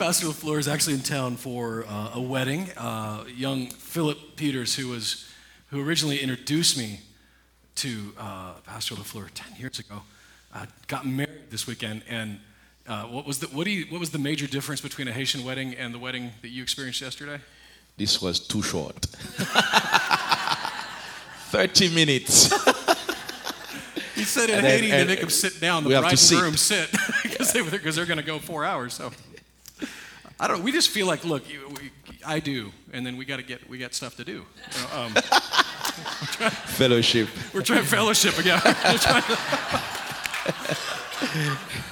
Pastor LaFleur is actually in town for uh, a wedding. Uh, young Philip Peters, who was, who originally introduced me to uh, Pastor LaFleur 10 years ago, uh, got married this weekend. And uh, what, was the, what, do you, what was the major difference between a Haitian wedding and the wedding that you experienced yesterday? This was too short. 30 minutes. He said in And then- Haiti they make them sit down. The bride and sit. groom sit because they, they're going to go four hours. So I don't. We just feel like, look, you, we, I do, and then we got to get we got stuff to do. You know, um, Fellowship. we're trying fellowship again. We're trying, to,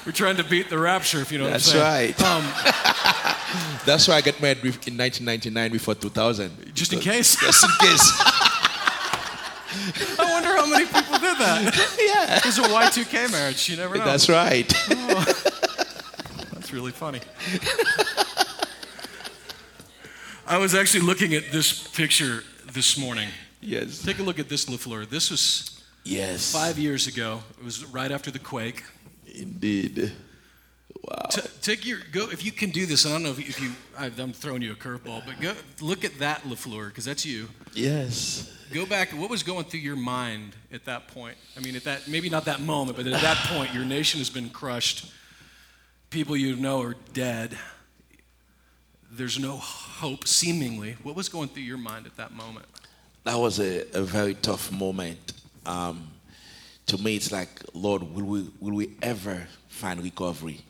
we're trying to beat the rapture, if you know what That's I'm saying. right. Um, That's why I got married in 1999 before 2000. just in case. Just in case. I wonder how many people did that. yeah. It was a Y2K marriage. You never know. That's right. That's really funny. I was actually looking at this picture this morning. yes. Take a look at this LaFleur. This was Yes. five years ago. It was right after the quake. Indeed. Wow. T- take your go if you can do this. I don't know if, if you. I, I'm throwing you a curveball, but go look at that LaFleur because that's you. Yes. Go back. What was going through your mind at that point? I mean, at that maybe not that moment, but at that point, your nation has been crushed. People you know are dead. There's no hope, seemingly. What was going through your mind at that moment? That was a, a very tough moment. Um, to me, it's like, Lord, will we, will we ever find recovery?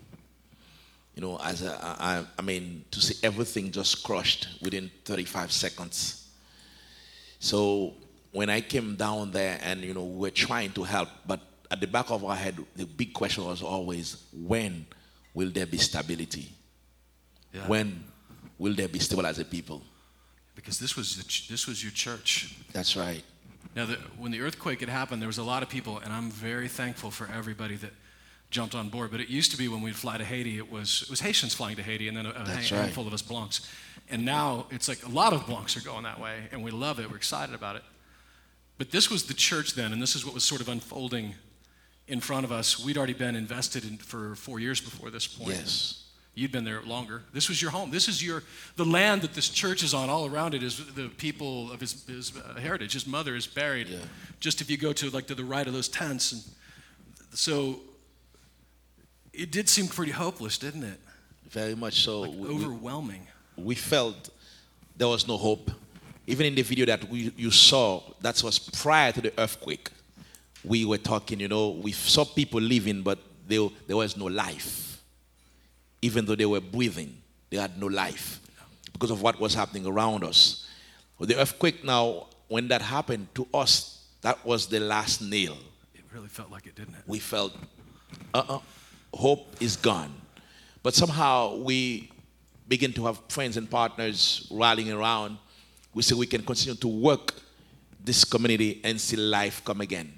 You know, as a, I, I mean, to see everything just crushed within 35 seconds. So when I came down there and, you know, we were trying to help, but at the back of our head, the big question was always, when will there be stability? Yeah. When will there be stable as a people? Because this was the ch- this was your church. That's right. Now, the, when the earthquake had happened, there was a lot of people, and I'm very thankful for everybody that jumped on board. But it used to be when we'd fly to Haiti, it was it was Haitians flying to Haiti, and then a, a That's right. handful of us Blancs. And now it's like a lot of Blancs are going that way, and we love it. We're excited about it. But this was the church then, and this is what was sort of unfolding in front of us. We'd already been invested in for four years before this point. Yes. You'd been there longer. This was your home. This is your the land that this church is on. All around it is the people of his, his uh, heritage. His mother is buried. Yeah. Just if you go to like to the right of those tents, and so it did seem pretty hopeless, didn't it? Very much so. Like We- overwhelming. we felt there was no hope. Even in the video that we, you saw, that was prior to the earthquake. We were talking, you know, we saw people living, but they, there was no life. Even though they were breathing, they had no life because of what was happening around us. With the earthquake now, when that happened to us, that was the last nail. It really felt like it, didn't it? We felt, uh uh hope is gone. But somehow we begin to have friends and partners rallying around. We say we can continue to work this community and see life come again.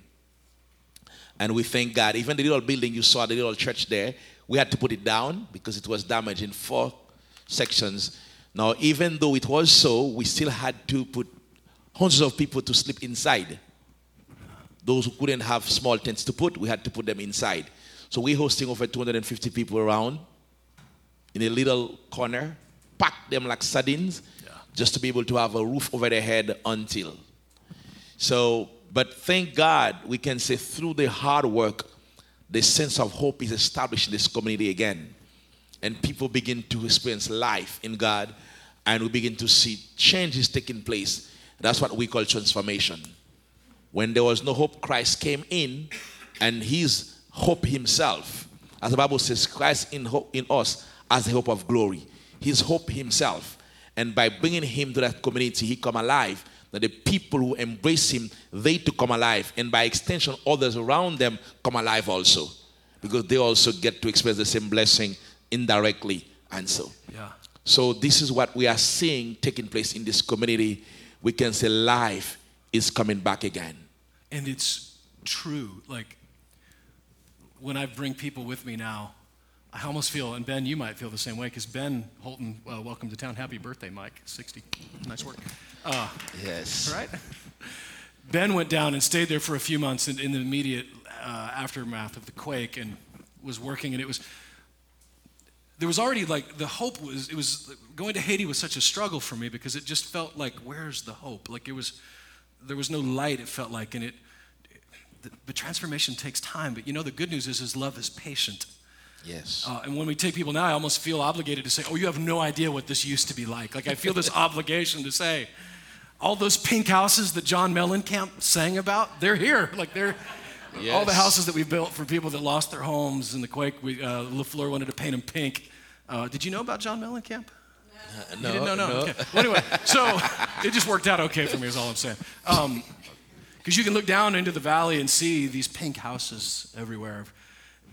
And we thank God. Even the little building you saw, the little church there, we had to put it down because it was damaged in four sections. Now, even though it was so, we still had to put hundreds of people to sleep inside. Those who couldn't have small tents to put, we had to put them inside. So we're hosting over 250 people around in a little corner, pack them like sardines, Yeah. just to be able to have a roof over their head until. So, but thank God we can say through the hard work, the sense of hope is established in this community again. And people begin to experience life in God, and we begin to see changes taking place. That's what we call transformation. When there was no hope, Christ came in, and His hope Himself, as the Bible says, Christ in, hope, in us as the hope of glory. His hope Himself, and by bringing Him to that community, He come alive. That the people who embrace Him, they to come alive, and by extension, others around them come alive also, because they also get to experience the same blessing indirectly, and so. Yeah. So this is what we are seeing taking place in this community. We can say life is coming back again. And it's true. Like when I bring people with me now, I almost feel, and Ben, you might feel the same way, because Ben Holton, uh, welcome to town. Happy birthday, Mike. 60. Nice work. Uh, Yes. right? Ben went down and stayed there for a few months in, in the immediate uh, aftermath of the quake and was working, and it was there was already like the hope was it was going to Haiti was such a struggle for me because it just felt like where's the hope? Like it was there was no light. It felt like, and it. The, the transformation takes time, but you know the good news is His love is patient. Yes. Uh, and when we take people now, I almost feel obligated to say, "Oh, you have no idea what this used to be like." Like I feel this obligation to say, all those pink houses that John Mellencamp sang about, they're here. Like they're all the houses that we built for people that lost their homes in the quake. We, uh, LaFleur wanted to paint them pink. Uh, did you know about John Mellencamp? no, You didn't know? No. Okay. Well, anyway, so it just worked out okay for me. Is all I'm saying. Because you can look down into the valley and see these pink houses everywhere.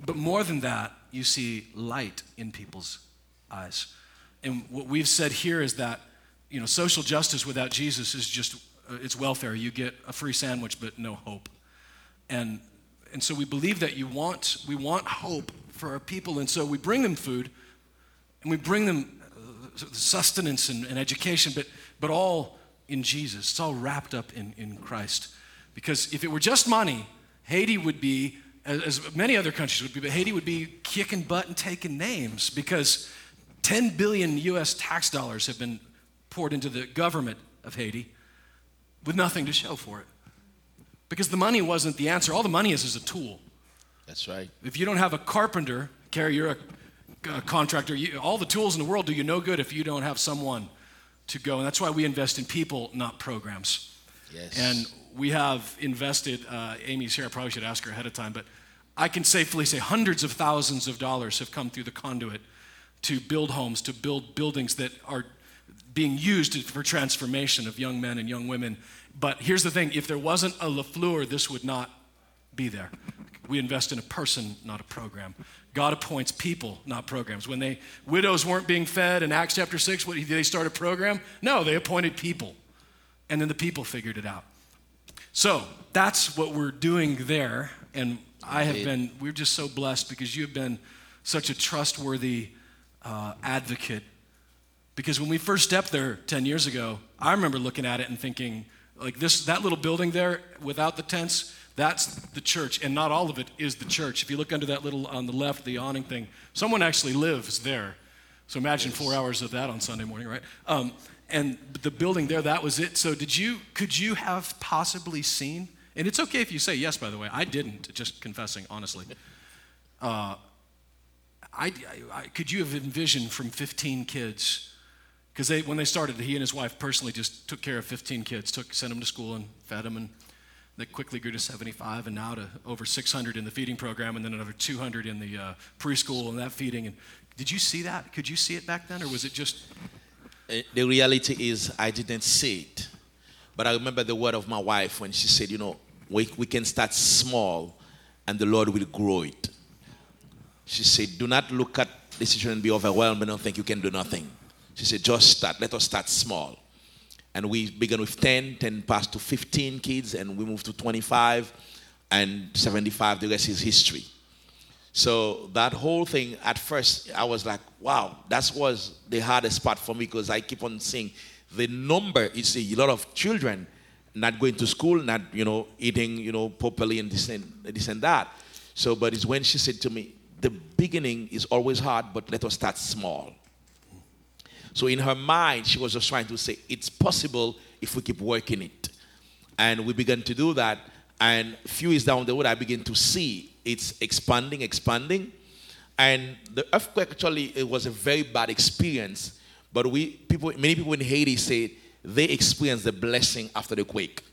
But more than that, you see light in people's eyes. And what we've said here is that, you know, social justice without Jesus is just uh, it's welfare. You get a free sandwich, but no hope. And and so we believe that you want we want hope for our people, and so we bring them food, and we bring them uh, sustenance and, and education, but but all in Jesus. It's all wrapped up in in Christ. Because if it were just money, Haiti would be, as, as many other countries would be, but Haiti would be kicking butt and taking names because 10 billion US tax dollars have been poured into the government of Haiti with nothing to show for it. Because the money wasn't the answer. All the money is is a tool. That's right. If you don't have a carpenter, Carrie, you're a, a contractor, you, all the tools in the world do you no good if you don't have someone to go. And that's why we invest in people, not programs. Yes. And we have invested, uh, Amy's here, I probably should ask her ahead of time, but I can safely say hundreds of thousands of dollars have come through the conduit to build homes, to build buildings that are being used for transformation of young men and young women. But here's the thing if there wasn't a LaFleur, this would not be there. We invest in a person, not a program. God appoints people, not programs. When they widows weren't being fed in Acts chapter 6, what, did they start a program? No, they appointed people. And then the people figured it out. So that's what we're doing there. And I have been, we're just so blessed because you've been such a trustworthy uh, advocate. Because when we first stepped there 10 years ago, I remember looking at it and thinking, like this, that little building there without the tents, that's the church. And not all of it is the church. If you look under that little, on the left, the awning thing, someone actually lives there. So imagine four hours of that on Sunday morning, right? Um, and the building there, that was it. So did you, could you have possibly seen, and it's okay if you say yes, by the way, I didn't, just confessing honestly. Uh, I, I, could you have envisioned from 15 kids? Because they, when they started, he and his wife personally just took care of 15 kids, took, sent them to school and fed them, and they quickly grew to 75, and now to over 600 in the feeding program, and then another 200 in the uh, preschool and that feeding. And did you see that? Could you see it back then, or was it just? Uh, The reality is, I didn't see it. But I remember the word of my wife when she said, you know, we, we can start small and the Lord will grow it. She said, do not look at situation and be overwhelmed and don't think you can do nothing. She said, just start. Let us start small. And we began with 10, 10 passed to 15 kids, and we moved to 25 and 75. The rest is history. So that whole thing, at first, I was like, wow, that was the hardest part for me because I keep on seeing the number is a lot of children not going to school, not, you know, eating, you know, properly and this and, this and that. So, but it's when she said to me, the beginning is always hard, but let us start small. So in her mind, she was just trying to say, it's possible if we keep working it. And we began to do that. And few years down the road, I began to see it's expanding, expanding. And the earthquake actually it was a very bad experience. But we people, many people in Haiti say they experience the blessing after the quake.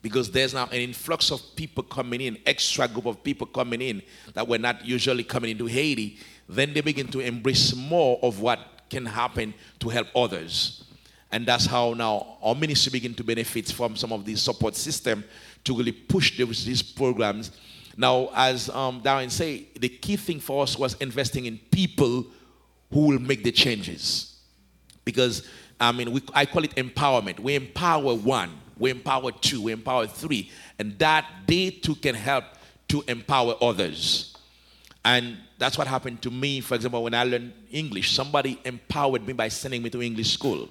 Because there's now an influx of people coming in, extra group of people coming in that were not usually coming into Haiti. Then they begin to embrace more of what can happen to help others. And that's how now our ministry begin to benefit from some of these support system to really push those, these programs. Now, as um, Darren said, the key thing for us was investing in people who will make the changes. Because, I mean, we, I call it empowerment. We empower one, we empower two, we empower three. And that they too can help to empower others. And that's what happened to me, for example, when I learned English. Somebody empowered me by sending me to English school.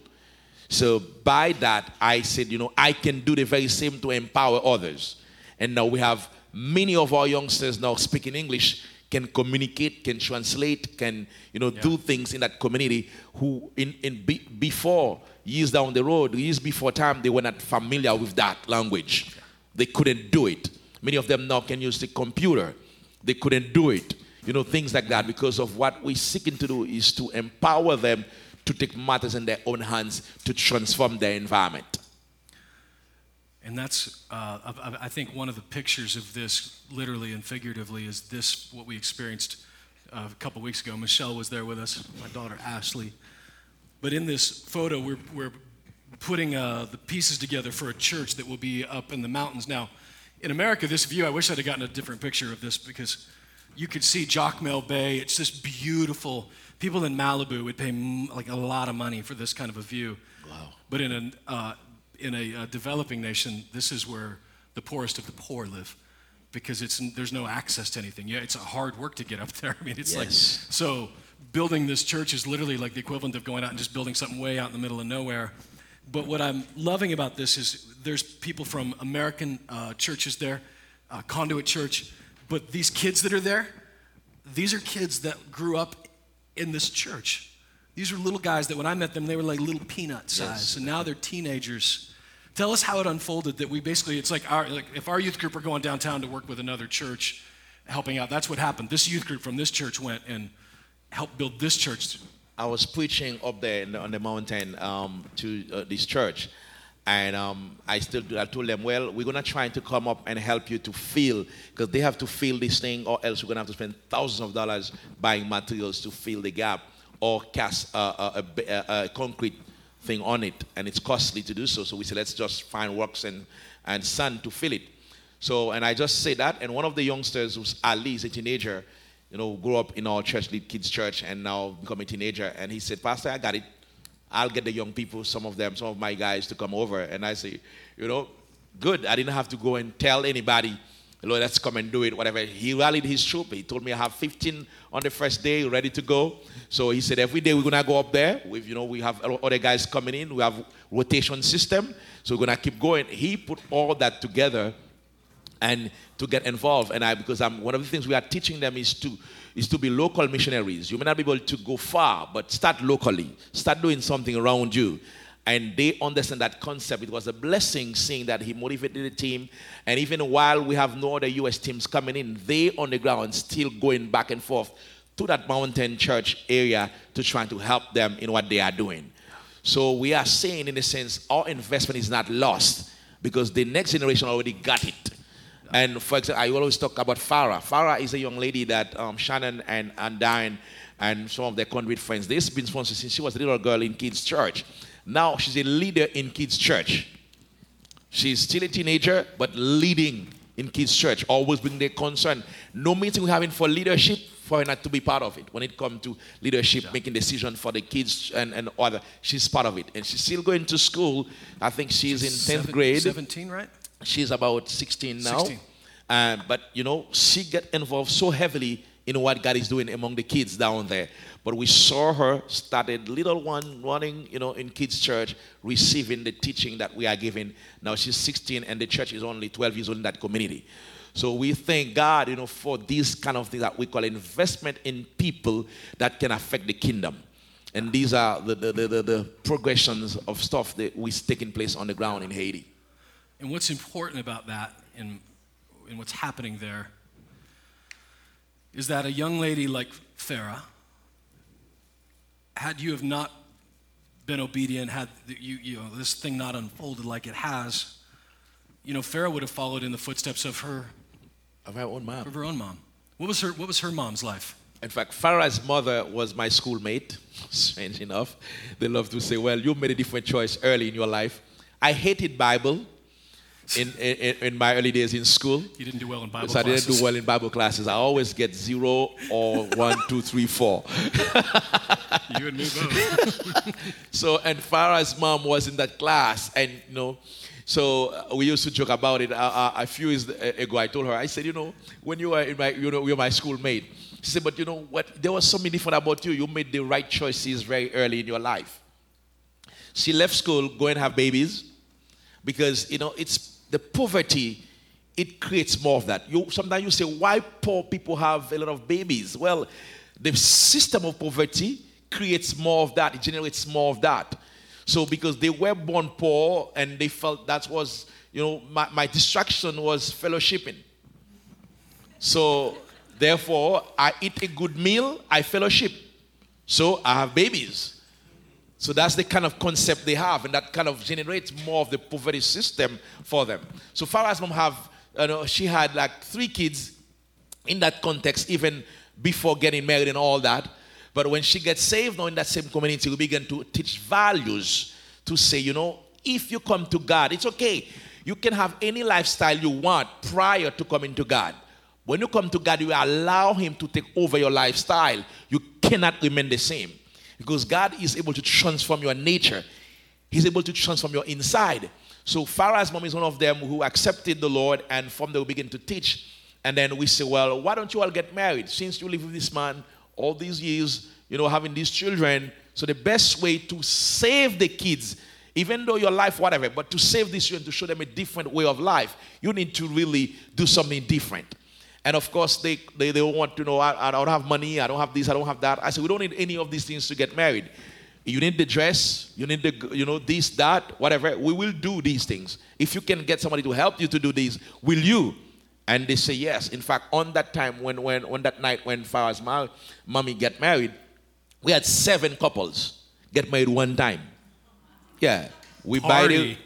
So by that, I said, you know, I can do the very same to empower others. And now we have many of our youngsters now speaking English can communicate, can translate, can you know do things in that community. Who in in be, before years down the road, years before time, they were not familiar with that language. They couldn't do it. Many of them now can use the computer. They couldn't do it. You know things like that because of what we're seeking to do is to empower them to take matters in their own hands to transform their environment. And that's, uh, I think, one of the pictures of this, literally and figuratively, is this what we experienced uh, a couple weeks ago. Michelle was there with us, my daughter Ashley. But in this photo, we're, we're putting uh, the pieces together for a church that will be up in the mountains. Now, in America, this view, I wish I'd have gotten a different picture of this because you could see Jacmel Bay. It's this beautiful. People in Malibu would pay like a lot of money for this kind of a view. Wow. But in an uh, in a uh, developing nation, this is where the poorest of the poor live because it's, there's no access to anything. Yeah, it's a hard work to get up there. I mean, it's yes. like, so building this church is literally like the equivalent of going out and just building something way out in the middle of nowhere. But what I'm loving about this is there's people from American uh, churches there, uh, Conduit Church, but these kids that are there, these are kids that grew up in this church. These were little guys that when I met them, they were like little peanut size. Yes. And now they're teenagers. Tell us how it unfolded that we basically, it's like, our, like if our youth group are going downtown to work with another church, helping out, that's what happened. This youth group from this church went and helped build this church. I was preaching up there the, on the mountain um, to uh, this church. And um, I still I told them, well, we're gonna try to come up and help you to fill, because they have to fill this thing, or else we're gonna have to spend thousands of dollars buying materials to fill the gap or cast a, a, a, a, concrete thing on it, and it's costly to do so. So we said, let's just find rocks and, and sand to fill it. So, and I just say that, and one of the youngsters, who's Ali, is a teenager, you know, grew up in our church, lead kids church, and now become a teenager. And he said, Pastor, I got it. I'll get the young people, some of them, some of my guys to come over. And I say, you know, good. I didn't have to go and tell anybody Lord, let's come and do it, whatever. He rallied his troop. He told me I have 15 on the first day ready to go. So he said, every day we're going to go up there. With, you know, we have other guys coming in. We have rotation system. So we're going to keep going. He put all that together and to get involved. And I, because I'm, one of the things we are teaching them is to, is to be local missionaries. You may not be able to go far, but start locally. Start doing something around you and they understand that concept. It was a blessing seeing that he motivated the team. And even while we have no other US teams coming in, they on the ground still going back and forth to that mountain church area to try to help them in what they are doing. So we are saying, in a sense, our investment is not lost because the next generation already got it. And for example, I always talk about Farah. Farah is a young lady that um, Shannon and, and Diane and some of their conduit friends, they've been sponsored since she was a little girl in kids' church. Now she's a leader in kids' church. She's still a teenager, but leading in kids' church, always bring their concern. No meeting we're having for leadership for her not to be part of it. When it comes to leadership, yeah. making decisions for the kids and, and other, she's part of it. And she's still going to school. I think she's, she's in 10th grade. 17, right? She's about 16 now. 16. Uh, but, you know, she get involved so heavily in what God is doing among the kids down there. But we saw her started little one running, you know, in kids' church, receiving the teaching that we are giving. Now she's 16 and the church is only 12 years old in that community. So we thank God, you know, for these kind of things that we call investment in people that can affect the kingdom. And these are the, the, the, the progressions of stuff that is taking place on the ground in Haiti. And what's important about that and, and what's happening there is that a young lady like Farah, had you have not been obedient, had you, you know, this thing not unfolded like it has, you know, Farah would have followed in the footsteps of her, of her own mom. Of her own mom. What was her, what was her mom's life? In fact, Farah's mother was my schoolmate. Strange enough, they love to say, "Well, you made a different choice early in your life." I hated Bible in, in, in, my early days in school. You didn't do well in Bible so classes. I didn't do well in Bible classes. I always get zero or one, two, three, four. you and me both. so, and Farah's mom was in that class, and you know, so uh, we used to joke about it. Uh, uh, a few years ago, I told her, I said, you know, when you were in my, you know, you're my schoolmate. She said, but you know what? There was something different about you. You made the right choices very early in your life. She left school, go and have babies, because you know it's the poverty it creates more of that. You sometimes you say, why poor people have a lot of babies? Well, the system of poverty creates more of that, it generates more of that. So because they were born poor and they felt that was, you know, my, my distraction was fellowshipping. So therefore, I eat a good meal, I fellowship. So I have babies. So that's the kind of concept they have, and that kind of generates more of the poverty system for them. So Farah's mom have, you know, she had like three kids in that context, even before getting married and all that. But when she gets saved now in that same community, we begin to teach values to say, you know, if you come to God, it's okay. You can have any lifestyle you want prior to coming to God. When you come to God, you allow Him to take over your lifestyle. You cannot remain the same because God is able to transform your nature, He's able to transform your inside. So Farah's mom is one of them who accepted the Lord, and from there we begin to teach. And then we say, Well, why don't you all get married? Since you live with this man all these years, you know, having these children. So the best way to save the kids, even though your life, whatever, but to save these children, to show them a different way of life, you need to really do something different. And of course, they, they, they want to know, I, I don't have money, I don't have this, I don't have that. I said, we don't need any of these things to get married. You need the dress, you need the, you know, this, that, whatever. We will do these things. If you can get somebody to help you to do these, will you? And they say yes. In fact, on that time, when, when on that night when Farah's mommy get married, we had seven couples get married one time. Yeah. We buy the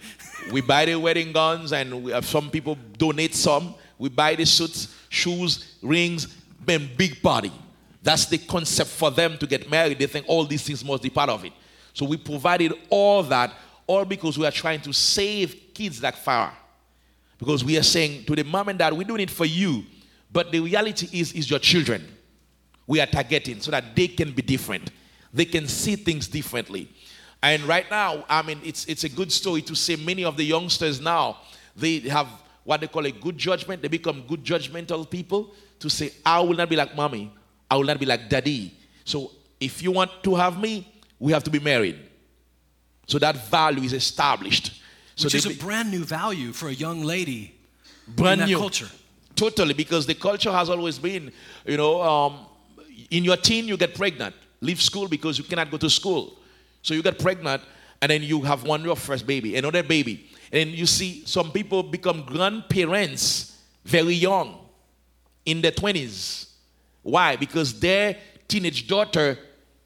we buy the wedding gowns and we have some people donate some. We buy the suits, shoes, rings, and big party. That's the concept for them to get married. They think all these things must be part of it. So we provided all that, all because we are trying to save kids like Farah. Because we are saying to the mom and dad, we're doing it for you. But the reality is, is your children. We are targeting so that they can be different. They can see things differently. And right now, I mean, it's, it's a good story to say many of the youngsters now, they have what they call a good judgment. They become good judgmental people to say, I will not be like mommy. I will not be like daddy. So if you want to have me, we have to be married. So that value is established. So Which is a brand new value for a young lady brand in new culture. Totally, because the culture has always been, you know, um, in your teen you get pregnant, leave school because you cannot go to school. So you get pregnant, and then you have one your first baby, another baby, and you see some people become grandparents very young, in their twenties. Why? Because their teenage daughter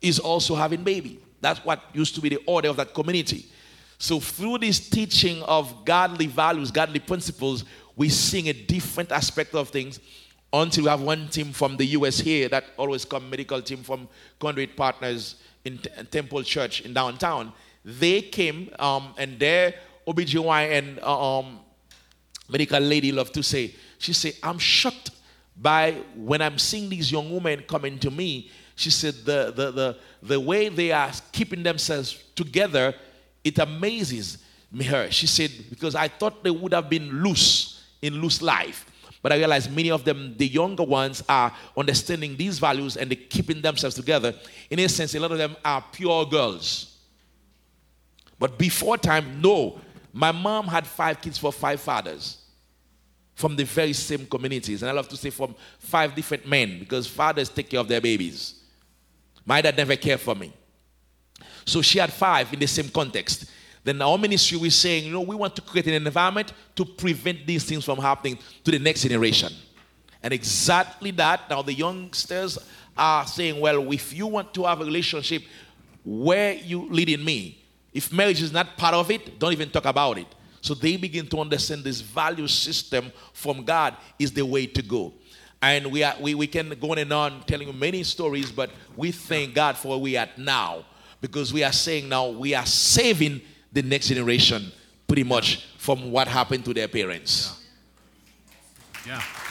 is also having baby. That's what used to be the order of that community. So, through this teaching of godly values, godly principles, we sing a different aspect of things until we have one team from the US here that always come medical team from Conduit Partners in Temple Church in downtown. They came um, and their OBGYN uh, um, medical lady loved to say, she said, I'm shocked by when I'm seeing these young women coming to me. She said, the, the, the, the way they are keeping themselves together it amazes me her. She said, because I thought they would have been loose in loose life. But I realized many of them, the younger ones, are understanding these values and they're keeping themselves together. In a sense, a lot of them are pure girls. But before time, no. My mom had five kids for five fathers from the very same communities. And I love to say from five different men because fathers take care of their babies. My dad never cared for me. So she had five in the same context. Then our ministry was saying, you know, we want to create an environment to prevent these things from happening to the next generation. And exactly that, now the youngsters are saying, well, if you want to have a relationship, where you leading me? If marriage is not part of it, don't even talk about it. So they begin to understand this value system from God is the way to go. And we, are, we, we can go on and on telling you many stories, but we thank God for where we are now because we are saying now we are saving the next generation pretty much from what happened to their parents. Yeah. yeah.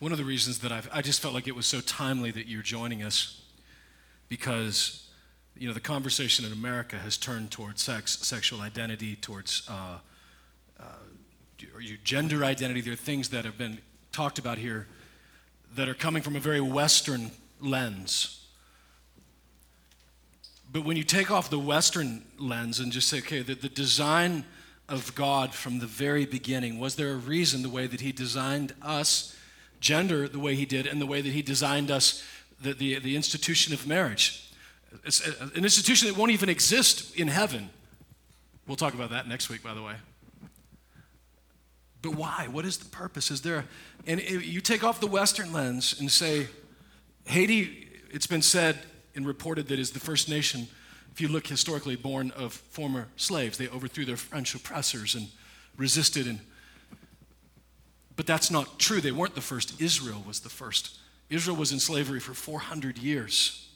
One of the reasons that I've, I just felt like it was so timely that you're joining us because you know the conversation in America has turned towards sex, sexual identity, towards uh, uh, gender identity. There are things that have been talked about here that are coming from a very Western lens. But when you take off the Western lens and just say, okay, the, the design of God from the very beginning, was there a reason the way that He designed us, gender the way He did, and the way that He designed us, the, the, the institution of marriage? It's an institution that won't even exist in heaven. We'll talk about that next week, by the way. But why? What is the purpose? Is there, and you take off the Western lens and say, Haiti, it's been said and reported that is the first nation, if you look historically, born of former slaves. They overthrew their French oppressors and resisted. And, but that's not true. They weren't the first. Israel was the first. Israel was in slavery for 400 years.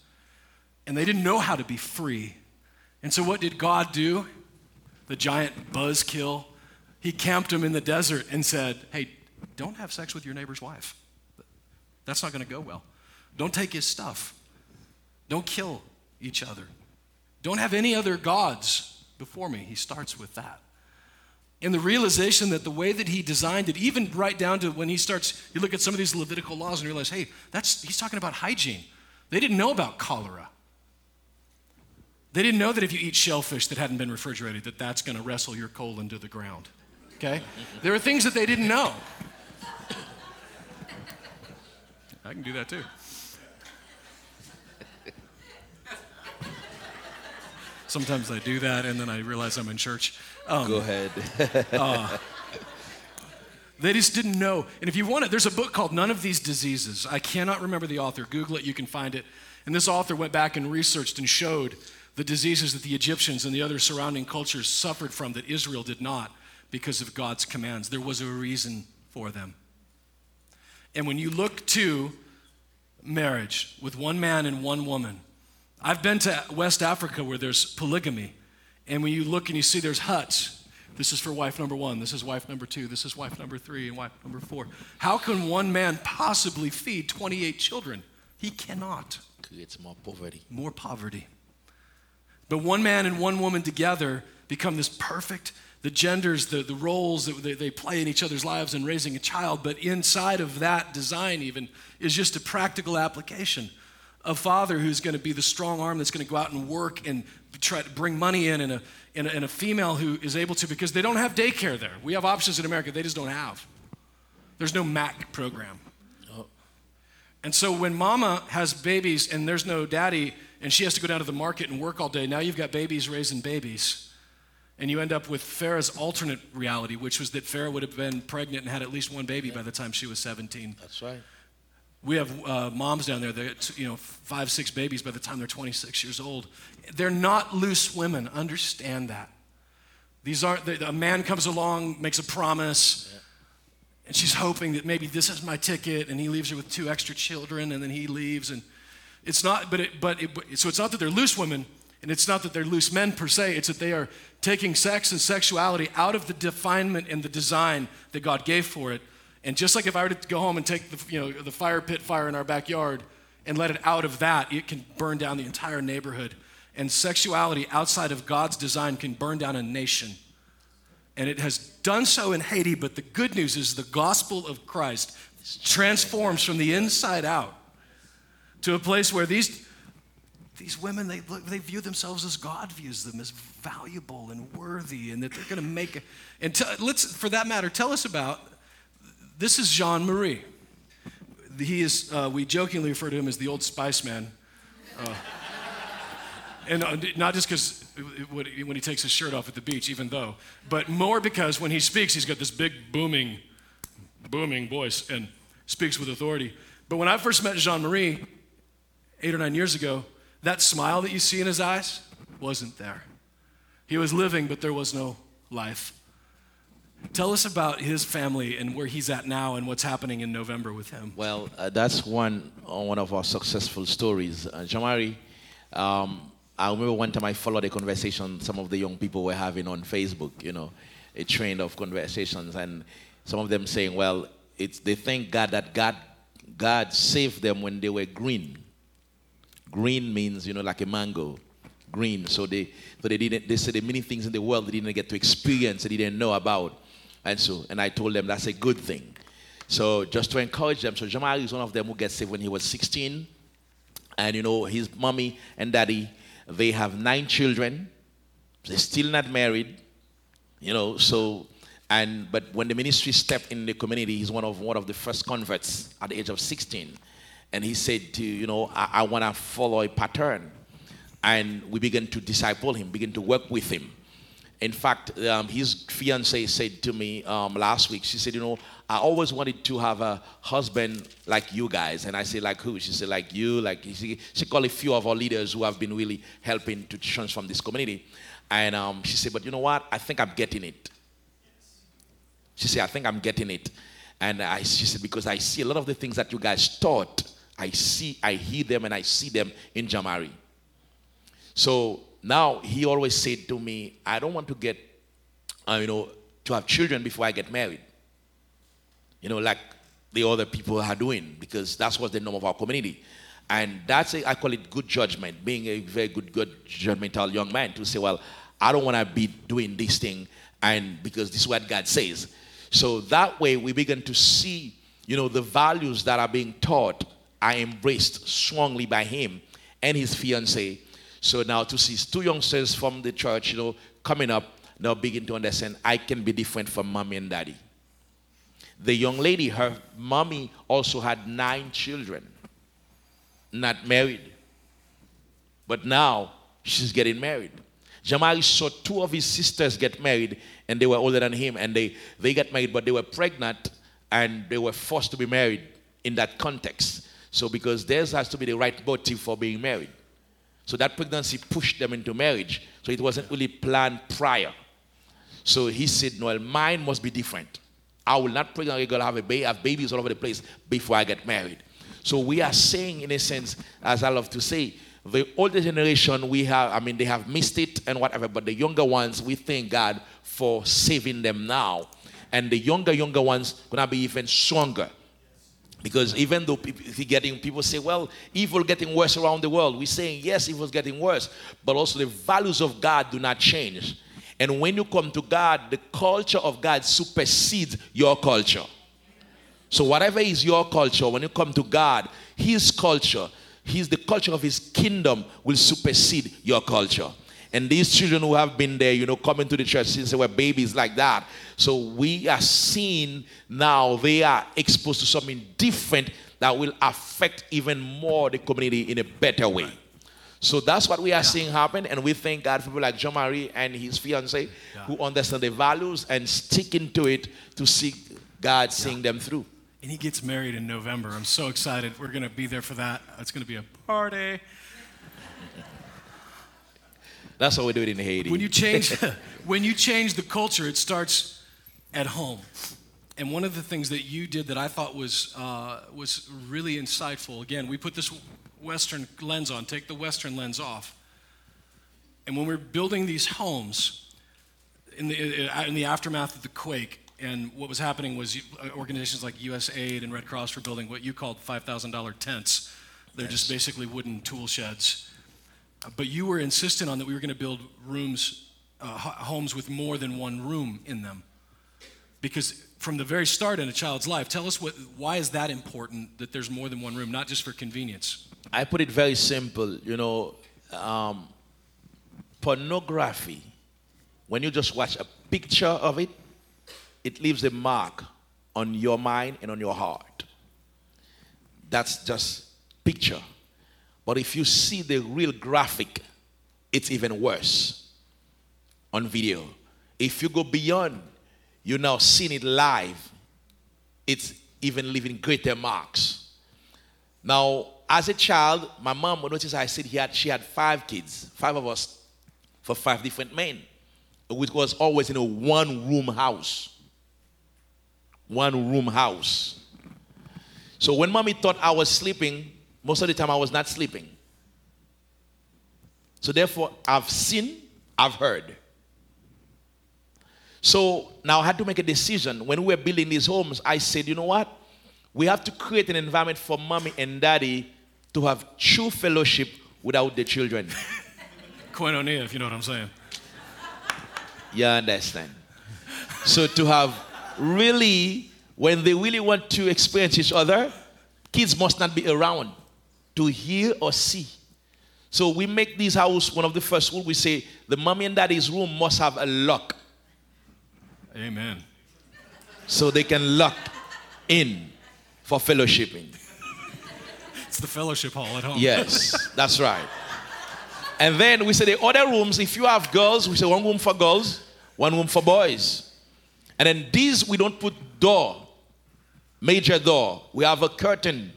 And they didn't know how to be free. And so, what did God do? The giant buzzkill. He camped them in the desert and said, Hey, don't have sex with your neighbor's wife. That's not going to go well. Don't take his stuff. Don't kill each other. Don't have any other gods before me. He starts with that. And the realization that the way that he designed it, even right down to when he starts, you look at some of these Levitical laws and realize, hey, that's he's talking about hygiene. They didn't know about cholera. They didn't know that if you eat shellfish that hadn't been refrigerated, that that's going to wrestle your colon to the ground. Okay? There are things that they didn't know. I can do that too. Sometimes I do that and then I realize I'm in church. Um, Go ahead. uh, they just didn't know. And if you want it, there's a book called None of These Diseases. I cannot remember the author. Google it, you can find it. And this author went back and researched and showed the diseases that the Egyptians and the other surrounding cultures suffered from that Israel did not because of God's commands. There was a reason for them. And when you look to marriage with one man and one woman, I've been to West Africa where there's polygamy. And when you look and you see there's huts, this is for wife number one, this is wife number two, this is wife number three, and wife number four. How can one man possibly feed 28 children? He cannot. Creates more poverty. More poverty. But one man and one woman together become this perfect, the genders, the, the roles that they, they play in each other's lives in raising a child. But inside of that design, even, is just a practical application a father who's going to be the strong arm that's going to go out and work and try to bring money in and a, and a, and a female who is able to because they don't have daycare there we have options in america they just don't have there's no mac program and so when mama has babies and there's no daddy and she has to go down to the market and work all day now you've got babies raising babies and you end up with Farah's alternate reality, which was that Farah would have been pregnant and had at least one baby by the time she was 17. That's right. We have uh, moms down there that, you know, five, six babies by the time they're 26 years old. They're not loose women. Understand that. These aren't, a man comes along, makes a promise, yeah. and she's hoping that maybe this is my ticket, and he leaves her with two extra children, and then he leaves. And it's not, but, it, but it, so it's not that they're loose women, and it's not that they're loose men per se, it's that they are taking sex and sexuality out of the definement and the design that God gave for it and just like if I were to go home and take the, you know, the fire pit fire in our backyard and let it out of that, it can burn down the entire neighborhood. And sexuality outside of God's design can burn down a nation. And it has done so in Haiti, but the good news is the gospel of Christ transforms from the inside out to a place where these, these women, they, they view themselves as God views them, as valuable and worthy, and that they're going to make it. And t- let's, for that matter, tell us about this is Jean Marie. He is, uh, we jokingly refer to him as the old spice man. Uh, and uh, not just because when he takes his shirt off at the beach, even though, but more because when he speaks, he's got this big booming, booming voice and speaks with authority. But when I first met Jean Marie eight or nine years ago, that smile that you see in his eyes wasn't there. He was living, but there was no life. Tell us about his family and where he's at now and what's happening in November with him. Well, uh, that's one uh, one of our successful stories. Uh, Jean Marie, um, I remember one time I followed a conversation some of the young people were having on Facebook, you know, a trend of conversations, and some of them saying, well, it's, they thank God that God, God saved them when they were green. Green means, you know, like a mango green. So they, so they didn't, they said many things in the world they didn't get to experience, they didn't know about. And so, and I told them that's a good thing. So just to encourage them. So Jamal is one of them who gets saved when he was 16. And you know, his mommy and daddy They have nine children. They're still not married. You know, so and but when the ministry stepped in the community, he's one of one of the first converts at the age of 16. And he said to, you know, I, I want to follow a pattern. And we began to disciple him, begin to work with him. In fact, um, his fiance said to me um, last week, she said, You know, I always wanted to have a husband like you guys. And I said, Like who? She said, Like you. Like She, she called a few of our leaders who have been really helping to transform this community. And um, she said, But you know what? I think I'm getting it. She said, I think I'm getting it. And I, she said, Because I see a lot of the things that you guys taught I see, I hear them, and I see them in Jean Marie. So now he always said to me, I don't want to get, uh, you know, to have children before I get married. You know, like the other people are doing, because that's what's the norm of our community. And that's, a, I call it good judgment, being a very good, good judgmental young man to say, well, I don't want to be doing this thing, and because this is what God says. So that way we begin to see, you know, the values that are being taught are embraced strongly by him and his fiancee. So now to see two youngsters from the church, you know, coming up, now begin to understand I can be different from mommy and daddy. The young lady, her mommy also had nine children, not married. But now she's getting married. Jean Marie saw two of his sisters get married, and they were older than him, and they, they got married, but they were pregnant and they were forced to be married in that context. So, because theirs has to be the right motive for being married. So, that pregnancy pushed them into marriage. So, it wasn't really planned prior. So, he said, No, mine must be different. I will not pregnant a girl, have, a ba- have babies all over the place before I get married. So, we are saying, in a sense, as I love to say, the older generation, we have, I mean, they have missed it and whatever, but the younger ones, we thank God for saving them now. And the younger, younger ones gonna be even stronger because even though getting, people say, well, evil getting worse around the world, we're saying, yes, evil's getting worse, but also the values of God do not change. And when you come to God, the culture of God supersedes your culture. So, whatever is your culture, when you come to God, His culture, His the culture of His kingdom will supersede your culture. And these children who have been there, you know, coming to the church since they were babies like that. So we are seeing now they are exposed to something different that will affect even more the community in a better way. So that's what we are yeah. seeing happen, and we thank God for people like Jean Marie and his fiance yeah. who understand the values and sticking to it to see God seeing them through. And he gets married in November. I'm so excited. We're going to be there for that. It's going to be a party. That's how we do it in Haiti. When you change, when you change the culture, it starts at home. And one of the things that you did that I thought was uh, was really insightful. Again, we put this Western lens on. Take the Western lens off. And when we're building these homes, in the in the aftermath of the quake, and what was happening was organizations like USAID and Red Cross were building what you called $5,000 tents. They're yes. just basically wooden tool sheds but you were insistent on that we were going to build rooms, uh, homes with more than one room in them. Because from the very start in a child's life, tell us what, why is that important that there's more than one room, not just for convenience? I put it very simple. You know, um, pornography, when you just watch a picture of it, it leaves a mark on your mind and on your heart. That's just picture. But if you see the real graphic, it's even worse on video. If you go beyond, you now seeing it live, it's even leaving greater marks. Now, as a child, my mom would notice I said had, she had five kids, five of us, for five different men, which was always in a one room house. One room house. So when mommy thought I was sleeping, most of the time I was not sleeping. So therefore, I've seen, I've heard. So now I had to make a decision. When we were building these homes, I said, you know what? We have to create an environment for mommy and daddy to have true fellowship without the children. Koinonia, if you know what I'm saying. You understand? so to have really, when they really want to experience each other, kids must not be around to hear or see. So we make this house one of the first rules. We say the mommy and daddy's room must have a lock Amen. so they can lock in for fellowshipping. It's the fellowship hall at home. Yes, that's right. And then we say the other rooms, if you have girls, we say one room for girls, one room for boys. And then these we don't put door, major door. We have a curtain.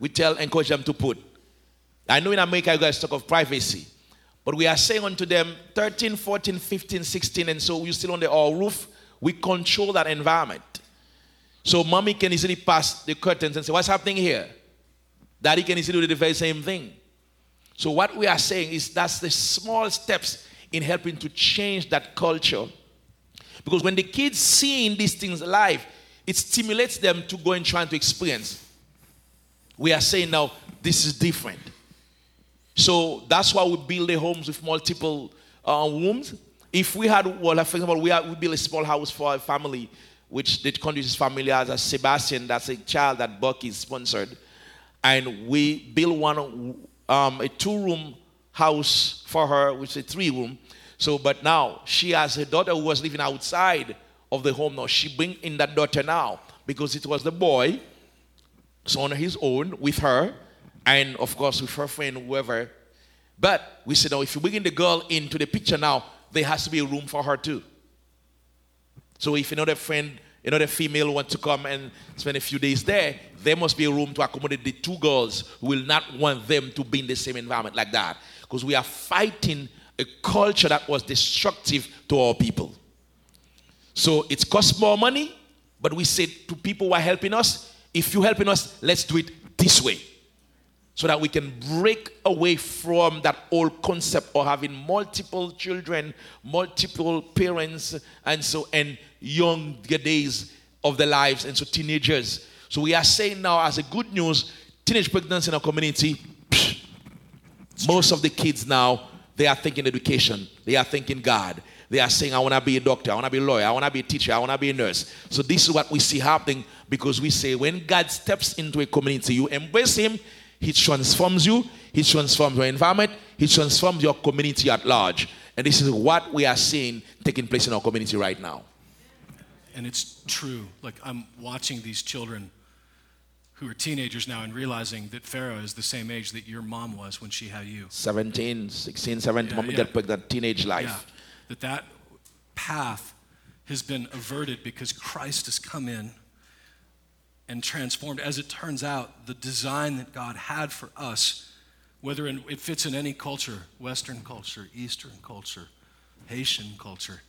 We tell, encourage them to put. I know in America you guys talk of privacy. But we are saying unto them 13, 14, 15, 16, and so you still on the our roof. We control that environment. So mommy can easily pass the curtains and say, What's happening here? Daddy can easily do the very same thing. So what we are saying is that's the small steps in helping to change that culture. Because when the kids seeing these things live, it stimulates them to go and try to experience. We are saying now this is different. So that's why we build the homes with multiple uh, rooms. If we had, well, for example, we, are, we build a small house for a family, which the country is familiar as a Sebastian, that's a child that Buck is sponsored. And we build one, um, a two room house for her, which is a three room. So, but now she has a daughter who was living outside of the home now. She bring in that daughter now because it was the boy, so on his own with her, and of course with her friend, whoever. But we said, now if you bring the girl into the picture now, there has to be a room for her too. So if another friend, another female wants to come and spend a few days there, there must be a room to accommodate the two girls who will not want them to be in the same environment like that. Because we are fighting a culture that was destructive to our people. So it costs more money, but we said to people who are helping us, if you're helping us, let's do it this way. So that we can break away from that old concept of having multiple children, multiple parents, and so and younger days of their lives, and so teenagers. So we are saying now, as a good news, teenage pregnancy in our community, psh, most of the kids now, they are thinking education, they are thinking God. They are saying, I want to be a doctor, I want to be a lawyer, I want to be a teacher, I want to be a nurse. So this is what we see happening because we say when God steps into a community, you embrace him, he transforms you, he transforms your environment, he transforms your community at large. And this is what we are seeing taking place in our community right now. And it's true. Like I'm watching these children who are teenagers now and realizing that Pharaoh is the same age that your mom was when she had you. 17, 16, 17, Yeah, mommy yeah. get pregnant, teenage life. Yeah, that that path has been averted because Christ has come in and transformed. As it turns out, the design that God had for us, whether in, it fits in any culture, Western culture, Eastern culture, Haitian culture,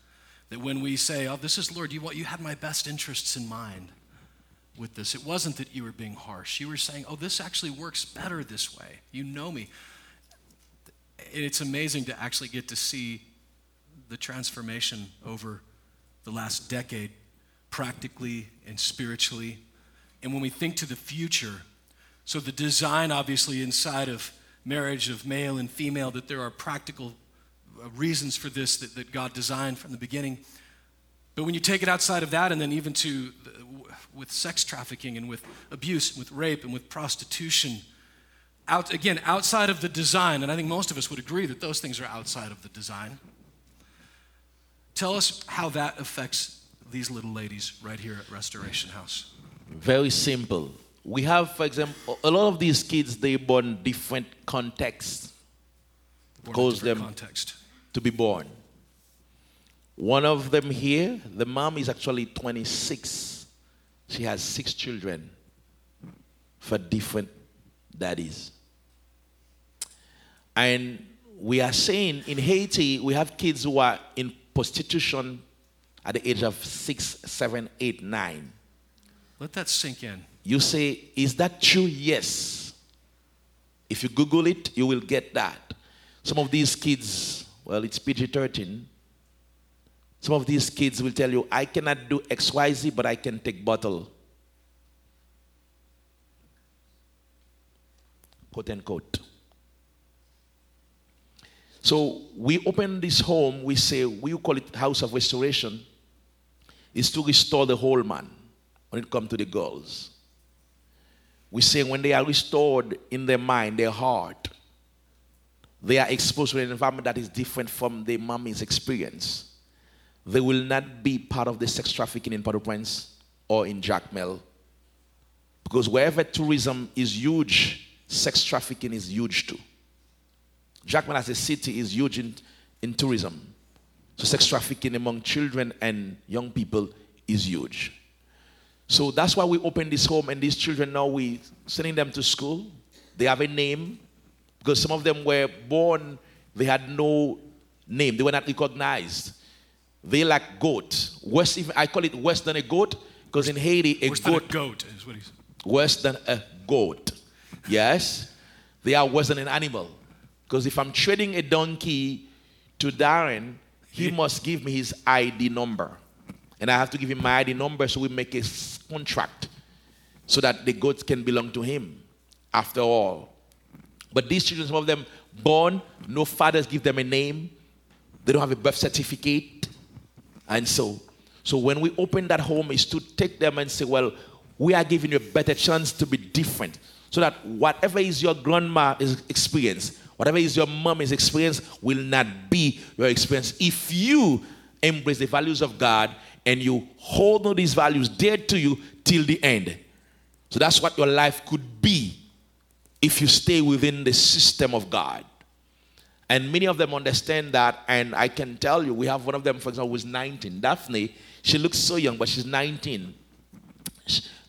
that when we say, "Oh, this is Lord, you want you had my best interests in mind." With this, it wasn't that you were being harsh. You were saying, "Oh, this actually works better this way." You know me. It's amazing to actually get to see the transformation over the last decade, practically and spiritually. And when we think to the future, so the design, obviously, inside of marriage of male and female, that there are practical uh, reasons for this that, that God designed from the beginning. But when you take it outside of that, and then even to with sex trafficking and with abuse, and with rape and with prostitution, out again outside of the design, and I think most of us would agree that those things are outside of the design. Tell us how that affects these little ladies right here at Restoration House. Very simple. We have, for example, a lot of these kids, they born different contexts Born Cause them- context. to be born. One of them here, the mom is actually 26. She has six children for different daddies. And we are saying in Haiti, we have kids who are in prostitution at the age of six, seven, eight, nine. Let that sink in. You say, is that true? Yes. If you Google it, you will get that. Some of these kids, well, it's PG 13. Some of these kids will tell you, I cannot do XYZ, but I can take bottle. Quote unquote. So we open this home, we say, we call it House of Restoration, is to restore the whole man when it comes to the girls. We say when they are restored in their mind, their heart, they are exposed to an environment that is different from their mommy's experience. They will not be part of the sex trafficking in Port-au-Prince or in Jacmel. Because wherever tourism is huge, sex trafficking is huge too. Jacmel as a city is huge in, in tourism. So sex trafficking among children and young people is huge. So that's why we opened this home and these children now we sending them to school. They have a name because some of them were born, they had no name, they were not recognized. They like goat. Worse, even I call it worse than a goat because in Haiti a Worse than goat a goat is what he said. worse than a goat. Yes? They are worse than an animal. Because if I'm trading a donkey to Darren, he must give me his ID number. And I have to give him my ID number so we make a contract so that the goats can belong to him after all. But these children, some of them born, no fathers give them a name, they don't have a birth certificate. And so, so when we open that home, is to take them and say, well, we are giving you a better chance to be different. So that whatever is your grandma's experience, whatever is your mommy's experience, will not be your experience. If you embrace the values of God and you hold on these values dear to you till the end. So that's what your life could be if you stay within the system of God. And many of them understand that. And I can tell you, we have one of them, for example, who's 19. Daphne, she looks so young, but she's 19.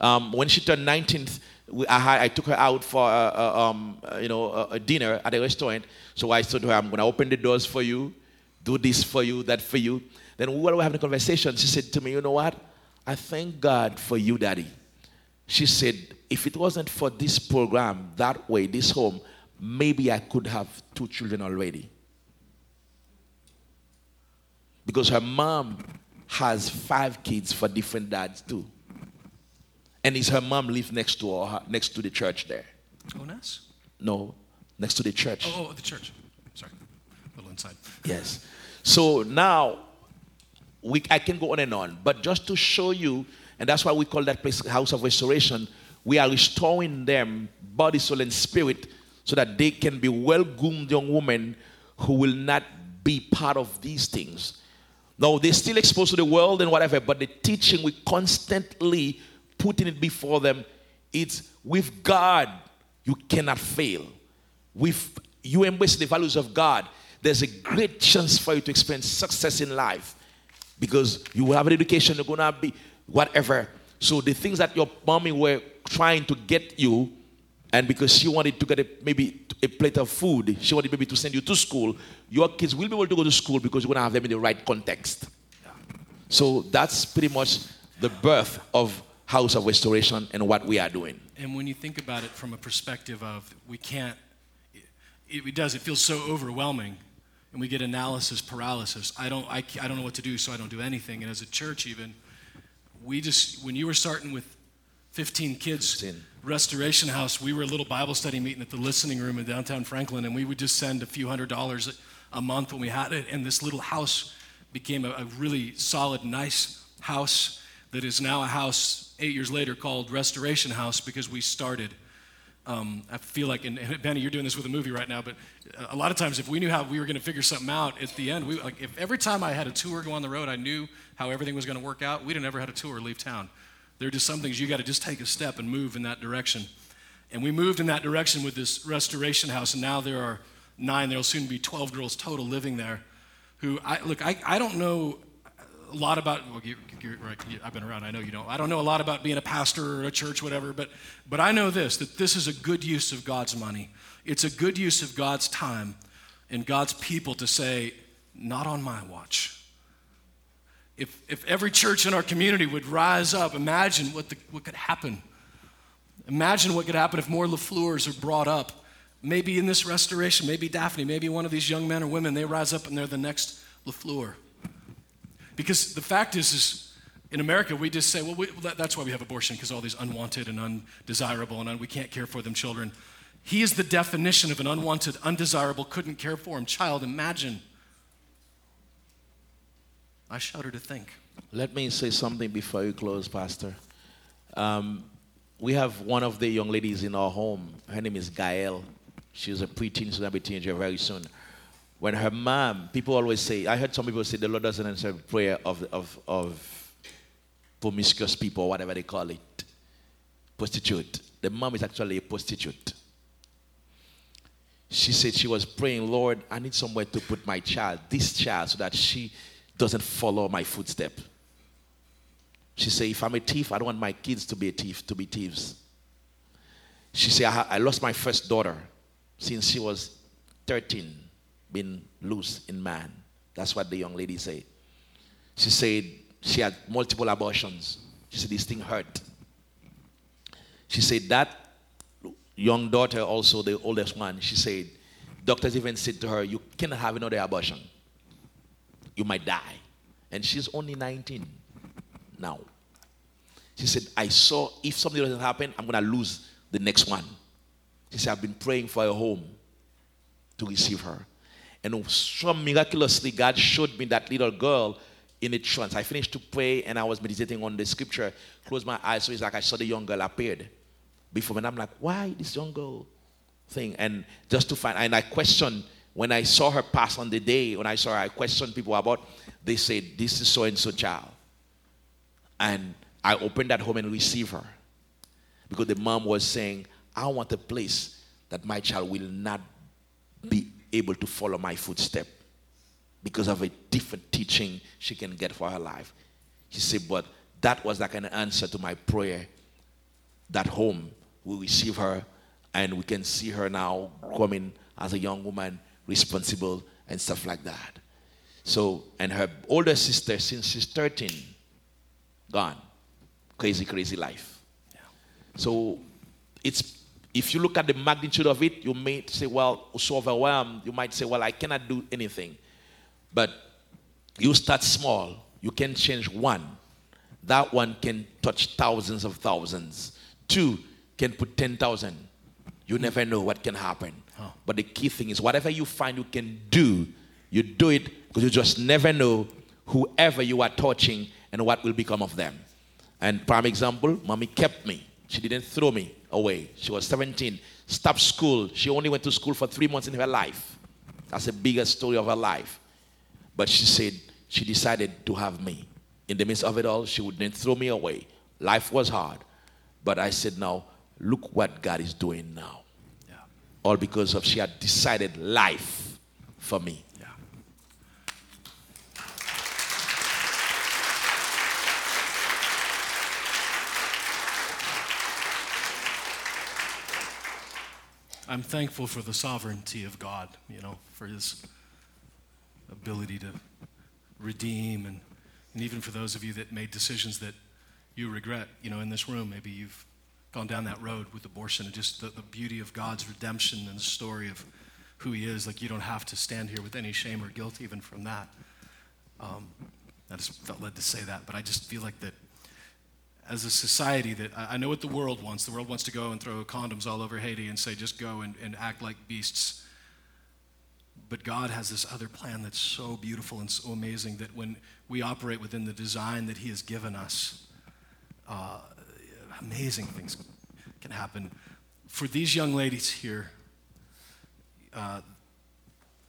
Um, when she turned 19, we, I, I took her out for a, a, um, uh, you know, a, dinner at a restaurant. So I said to her, I'm going to open the doors for you, do this for you, that for you. Then we were having a conversation. She said to me, You know what? I thank God for you, Daddy. She said, if it wasn't for this program, that way, this home, maybe I could have two children already. Because her mom has five kids for different dads too. And is her mom lives next to her, next to the church there. Oness? No, next to the church. Oh, oh, the church. Sorry. A little inside. Yes. So now we, I can go on and on, but just to show you, and that's why we call that place House of Restoration, we are restoring them, body, soul, and spirit, so that they can be well groomed young women who will not be part of these things. No, they're still exposed to the world and whatever, but the teaching we constantly putting it before them. It's with God, you cannot fail. With you embrace the values of God, there's a great chance for you to experience success in life because you will have an education, you're gonna be whatever. So the things that your mommy were trying to get you, and because she wanted to get a, maybe a plate of food, she wanted maybe to send you to school, your kids will be able to go to school because you're gonna have them in the right context. So that's pretty much the birth of House of Restoration and what we are doing. And when you think about it from a perspective of we can't, it, it does, it feels so overwhelming. And we get analysis paralysis. I don't, I, I don't know what to do, so I don't do anything. And as a church, even, we just, when you were starting with 15 kids, 15. Restoration House, we were a little Bible study meeting at the listening room in downtown Franklin, and we would just send a few hundred dollars a month when we had it. And this little house became a, a really solid, nice house that is now a house eight years later called Restoration House because we started. Um, I feel like, and, and Benny, you're doing this with a movie right now, but a lot of times if we knew how we were going to figure something out at the end, we, like if every time I had a tour go on the road, I knew how everything was going to work out, we'd have never had a tour leave town. There are just some things you got to just take a step and move in that direction. And we moved in that direction with this restoration house, and now there are nine, there'll soon be 12 girls total living there. Who, I, look, I, I don't know a lot about, well, you, you, I've been around, I know you don't. I don't know a lot about being a pastor or a church, whatever, but, but I know this that this is a good use of God's money. It's a good use of God's time and God's people to say, not on my watch. If, if every church in our community would rise up, imagine what, the, what could happen. Imagine what could happen if more LaFleurs are brought up. Maybe in this restoration, maybe Daphne, maybe one of these young men or women, they rise up and they're the next LaFleur. Because the fact is, is in America, we just say, well, we, that's why we have abortion, because all these unwanted and undesirable and un, we can't care for them children. He is the definition of an unwanted, undesirable, couldn't care for him child. Imagine. I shudder to think. Let me say something before you close, Pastor. Um, we have one of the young ladies in our home. Her name is Gael. She's a preteen, she's gonna be a teenager very soon. When her mom, people always say, I heard some people say the Lord doesn't answer prayer of, of, of promiscuous people, whatever they call it, prostitute. The mom is actually a prostitute. She said she was praying, Lord, I need somewhere to put my child, this child, so that she doesn't follow my footstep. She said, if I'm a thief, I don't want my kids to be a thief, to be thieves. She said, I, I lost my first daughter since she was 13, been loose in man. That's what the young lady said. She said she had multiple abortions. She said this thing hurt. She said that young daughter, also the oldest one, she said, doctors even said to her, You cannot have another abortion. You might die. And she's only 19 now. She said, I saw if something doesn't happen, I'm going to lose the next one. She said, I've been praying for a home to receive her. And so miraculously, God showed me that little girl in a trance. I finished to pray and I was meditating on the scripture, closed my eyes, so it's like I saw the young girl appeared before me. And I'm like, why this young girl thing? And just to find, and I questioned when I saw her pass on the day, when I saw her, I questioned people about, they said, this is so and so child. And I opened that home and received her. Because the mom was saying, I want a place that my child will not be able to follow my footstep because of a different teaching she can get for her life. She said, but that was like an answer to my prayer. That home will receive her and we can see her now coming as a young woman, responsible and stuff like that. So, and her older sister, since she's 13, gone. Crazy, crazy life. Yeah. So, it's if you look at the magnitude of it, you may say, well, so overwhelmed. You might say, well, I cannot do anything. But you start small. You can change one. That one can touch thousands of thousands. Two can put 10,000. You never know what can happen. Huh. But the key thing is whatever you find you can do, you do it because you just never know whoever you are touching and what will become of them. And prime example, mommy kept me. She didn't throw me away. She was 17, stopped school. She only went to school for three months in her life. That's the biggest story of her life. But she said she decided to have me. In the midst of it all, she wouldn't throw me away. Life was hard. But I said, now, look what God is doing now. Yeah. All because of she had decided life for me. I'm thankful for the sovereignty of God, you know, for his ability to redeem and, and even for those of you that made decisions that you regret, you know, in this room, maybe you've gone down that road with abortion and just the, the beauty of God's redemption and the story of who he is. Like you don't have to stand here with any shame or guilt even from that. Um, I just felt led to say that, but I just feel like that as a society that I know what the world wants. The world wants to go and throw condoms all over Haiti and say, just go and, and act like beasts. But God has this other plan that's so beautiful and so amazing that when we operate within the design that He has given us, uh, amazing things can happen. For these young ladies here, uh,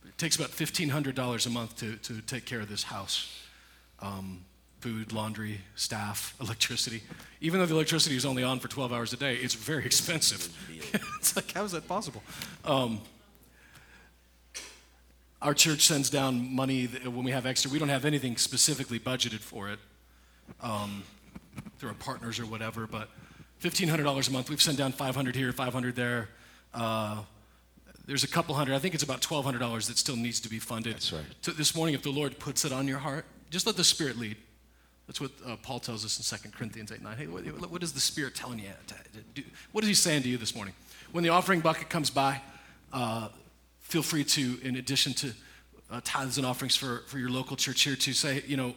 it takes about $1,500 a month to, to take care of this house. Um, food, laundry, staff, electricity. Even though the electricity is only on for 12 hours a day, it's very expensive. it's like, how is that possible? Um, our church sends down money when we have extra. We don't have anything specifically budgeted for it um, through our partners or whatever, but $1,500 a month. We've sent down 500 here, 500 there. Uh, there's a couple hundred. I think it's about $1,200 that still needs to be funded. That's right. To this morning, if the Lord puts it on your heart, just let the Spirit lead. That's what uh, Paul tells us in 2 Corinthians 8 9. Hey, what, what is the Spirit telling you to, to do? What is he saying to you this morning? When the offering bucket comes by, uh, feel free to, in addition to uh, tithes and offerings for, for your local church here, to say, you know,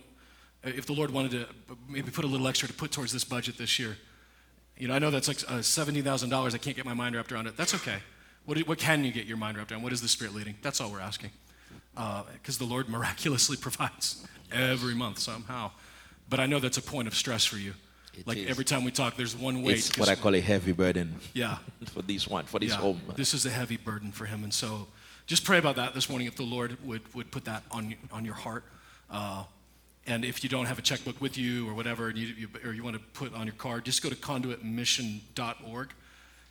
if the Lord wanted to maybe put a little extra to put towards this budget this year. You know, I know that's like uh, $70,000. I can't get my mind wrapped around it. That's okay. What, what can you get your mind wrapped around? What is the Spirit leading? That's all we're asking. Because uh, the Lord miraculously provides every month somehow. But I know that's a point of stress for you. It like is. every time we talk, there's one weight. It's what I call a heavy burden yeah. for this one, for this yeah, home. This is a heavy burden for him, and so just pray about that this morning. If the Lord would would put that on on your heart, uh, and if you don't have a checkbook with you or whatever, and you, you or you want to put on your card, just go to conduitmission.org,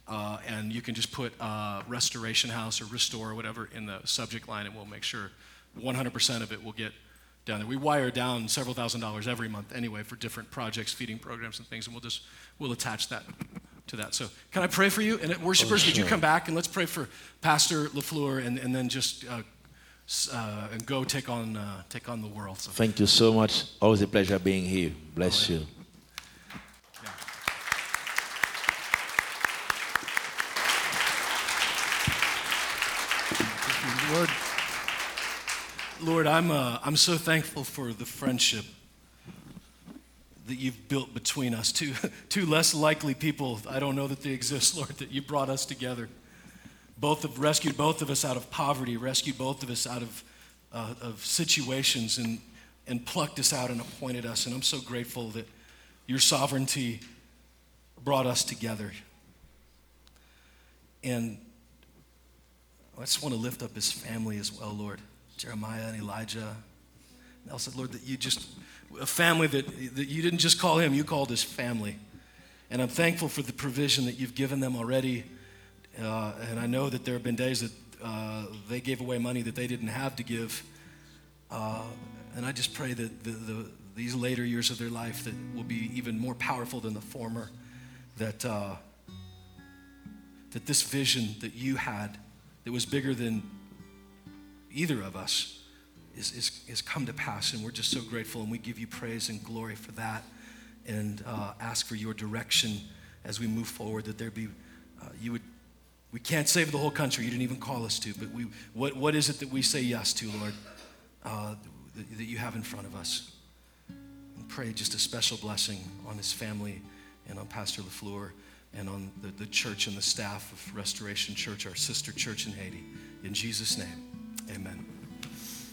uh, and you can just put uh, Restoration House or Restore or whatever in the subject line, and we'll make sure 100% of it will get down there. We wire down several thousand dollars every month anyway for different projects, feeding programs and things, and we'll just we'll attach that to that. So can I pray for you? And uh, worshipers, would you come back and let's pray for Pastor Lafleur, and, and then just uh, uh, and go take on uh, take on the world. So Thank you so much. Always a pleasure being here. Bless you. Lord, Lord, I'm, uh, I'm so thankful for the friendship that you've built between us. Two, two less likely people, I don't know that they exist, Lord, that you brought us together. Both have rescued both of us out of poverty, rescued both of us out of, uh, of situations, and, and plucked us out and appointed us. And I'm so grateful that your sovereignty brought us together. And I just want to lift up his family as well, Lord. Jeremiah and Elijah. i said Lord, that you just, a family that, that you didn't just call him, you called his family. And I'm thankful for the provision that you've given them already. Uh, and I know that there have been days that uh, they gave away money that they didn't have to give. Uh, and I just pray that the, the, these later years of their life that will be even more powerful than the former. That, uh, that this vision that you had that was bigger than either of us is, is, is come to pass. And we're just so grateful and we give you praise and glory for that and uh, ask for your direction as we move forward that there be, uh, you would, we can't save the whole country. You didn't even call us to, but we, what, what is it that we say yes to, Lord, uh, that, that you have in front of us? And pray just a special blessing on his family and on Pastor LaFleur and on the, the church and the staff of Restoration Church, our sister church in Haiti. In Jesus' name, amen.